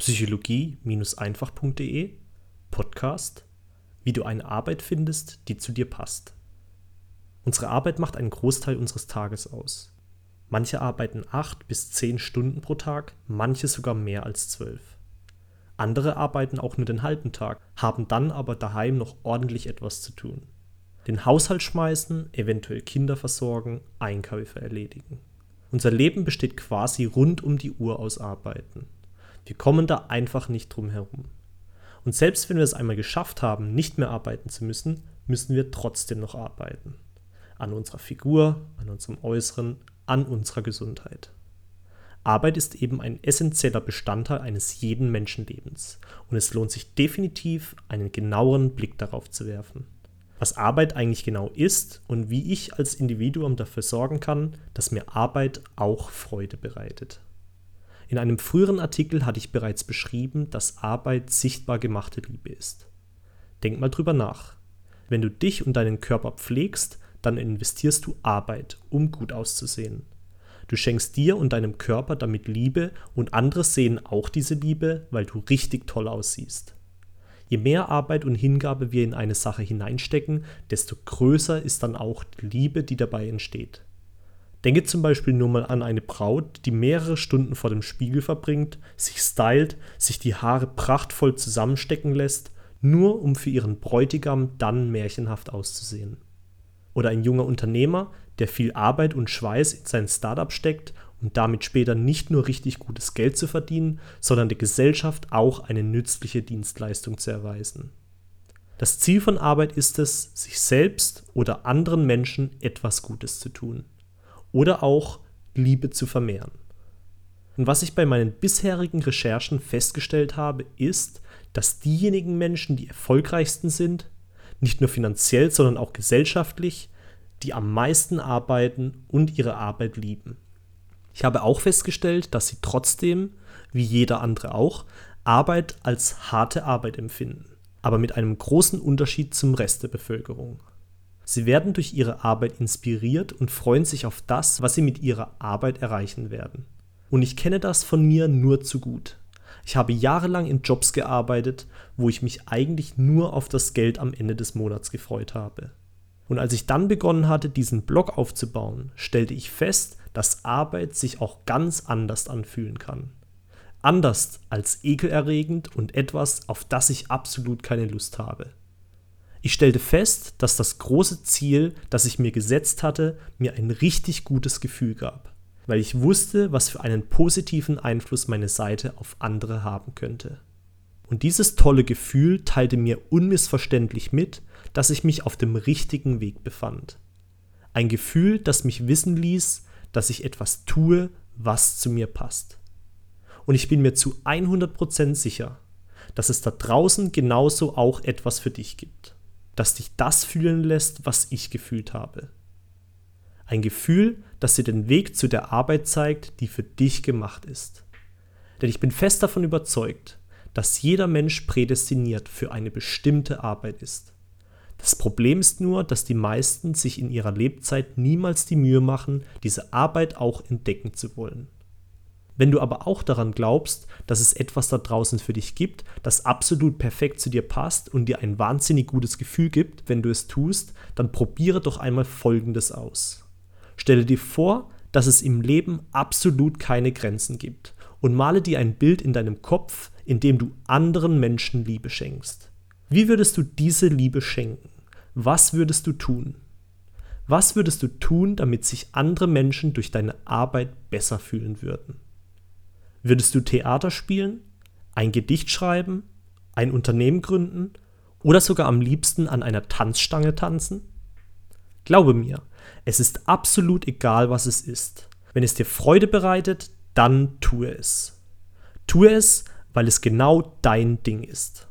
psychologie-einfach.de Podcast, wie du eine Arbeit findest, die zu dir passt. Unsere Arbeit macht einen Großteil unseres Tages aus. Manche arbeiten acht bis zehn Stunden pro Tag, manche sogar mehr als zwölf. Andere arbeiten auch nur den halben Tag, haben dann aber daheim noch ordentlich etwas zu tun. Den Haushalt schmeißen, eventuell Kinder versorgen, Einkäufe erledigen. Unser Leben besteht quasi rund um die Uhr aus Arbeiten. Wir kommen da einfach nicht drum herum. Und selbst wenn wir es einmal geschafft haben, nicht mehr arbeiten zu müssen, müssen wir trotzdem noch arbeiten. An unserer Figur, an unserem Äußeren, an unserer Gesundheit. Arbeit ist eben ein essentieller Bestandteil eines jeden Menschenlebens und es lohnt sich definitiv, einen genaueren Blick darauf zu werfen. Was Arbeit eigentlich genau ist und wie ich als Individuum dafür sorgen kann, dass mir Arbeit auch Freude bereitet. In einem früheren Artikel hatte ich bereits beschrieben, dass Arbeit sichtbar gemachte Liebe ist. Denk mal drüber nach. Wenn du dich und deinen Körper pflegst, dann investierst du Arbeit, um gut auszusehen. Du schenkst dir und deinem Körper damit Liebe und andere sehen auch diese Liebe, weil du richtig toll aussiehst. Je mehr Arbeit und Hingabe wir in eine Sache hineinstecken, desto größer ist dann auch die Liebe, die dabei entsteht. Denke zum Beispiel nur mal an eine Braut, die mehrere Stunden vor dem Spiegel verbringt, sich stylt, sich die Haare prachtvoll zusammenstecken lässt, nur um für ihren Bräutigam dann märchenhaft auszusehen. Oder ein junger Unternehmer, der viel Arbeit und Schweiß in sein Startup steckt, um damit später nicht nur richtig gutes Geld zu verdienen, sondern der Gesellschaft auch eine nützliche Dienstleistung zu erweisen. Das Ziel von Arbeit ist es, sich selbst oder anderen Menschen etwas Gutes zu tun oder auch Liebe zu vermehren. Und was ich bei meinen bisherigen Recherchen festgestellt habe, ist, dass diejenigen Menschen, die erfolgreichsten sind, nicht nur finanziell, sondern auch gesellschaftlich, die am meisten arbeiten und ihre Arbeit lieben. Ich habe auch festgestellt, dass sie trotzdem, wie jeder andere auch, Arbeit als harte Arbeit empfinden, aber mit einem großen Unterschied zum Rest der Bevölkerung. Sie werden durch ihre Arbeit inspiriert und freuen sich auf das, was sie mit ihrer Arbeit erreichen werden. Und ich kenne das von mir nur zu gut. Ich habe jahrelang in Jobs gearbeitet, wo ich mich eigentlich nur auf das Geld am Ende des Monats gefreut habe. Und als ich dann begonnen hatte, diesen Blog aufzubauen, stellte ich fest, dass Arbeit sich auch ganz anders anfühlen kann. Anders als ekelerregend und etwas, auf das ich absolut keine Lust habe. Ich stellte fest, dass das große Ziel, das ich mir gesetzt hatte, mir ein richtig gutes Gefühl gab, weil ich wusste, was für einen positiven Einfluss meine Seite auf andere haben könnte. Und dieses tolle Gefühl teilte mir unmissverständlich mit, dass ich mich auf dem richtigen Weg befand. Ein Gefühl, das mich wissen ließ, dass ich etwas tue, was zu mir passt. Und ich bin mir zu 100% sicher, dass es da draußen genauso auch etwas für dich gibt das dich das fühlen lässt, was ich gefühlt habe. Ein Gefühl, das dir den Weg zu der Arbeit zeigt, die für dich gemacht ist. Denn ich bin fest davon überzeugt, dass jeder Mensch prädestiniert für eine bestimmte Arbeit ist. Das Problem ist nur, dass die meisten sich in ihrer Lebzeit niemals die Mühe machen, diese Arbeit auch entdecken zu wollen. Wenn du aber auch daran glaubst, dass es etwas da draußen für dich gibt, das absolut perfekt zu dir passt und dir ein wahnsinnig gutes Gefühl gibt, wenn du es tust, dann probiere doch einmal Folgendes aus. Stelle dir vor, dass es im Leben absolut keine Grenzen gibt und male dir ein Bild in deinem Kopf, in dem du anderen Menschen Liebe schenkst. Wie würdest du diese Liebe schenken? Was würdest du tun? Was würdest du tun, damit sich andere Menschen durch deine Arbeit besser fühlen würden? Würdest du Theater spielen, ein Gedicht schreiben, ein Unternehmen gründen oder sogar am liebsten an einer Tanzstange tanzen? Glaube mir, es ist absolut egal, was es ist. Wenn es dir Freude bereitet, dann tue es. Tue es, weil es genau dein Ding ist.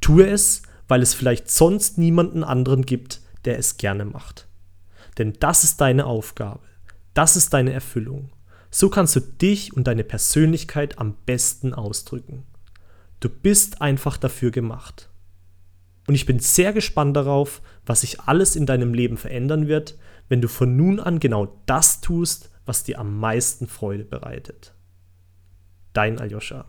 Tue es, weil es vielleicht sonst niemanden anderen gibt, der es gerne macht. Denn das ist deine Aufgabe. Das ist deine Erfüllung. So kannst du dich und deine Persönlichkeit am besten ausdrücken. Du bist einfach dafür gemacht. Und ich bin sehr gespannt darauf, was sich alles in deinem Leben verändern wird, wenn du von nun an genau das tust, was dir am meisten Freude bereitet. Dein Aljoscha.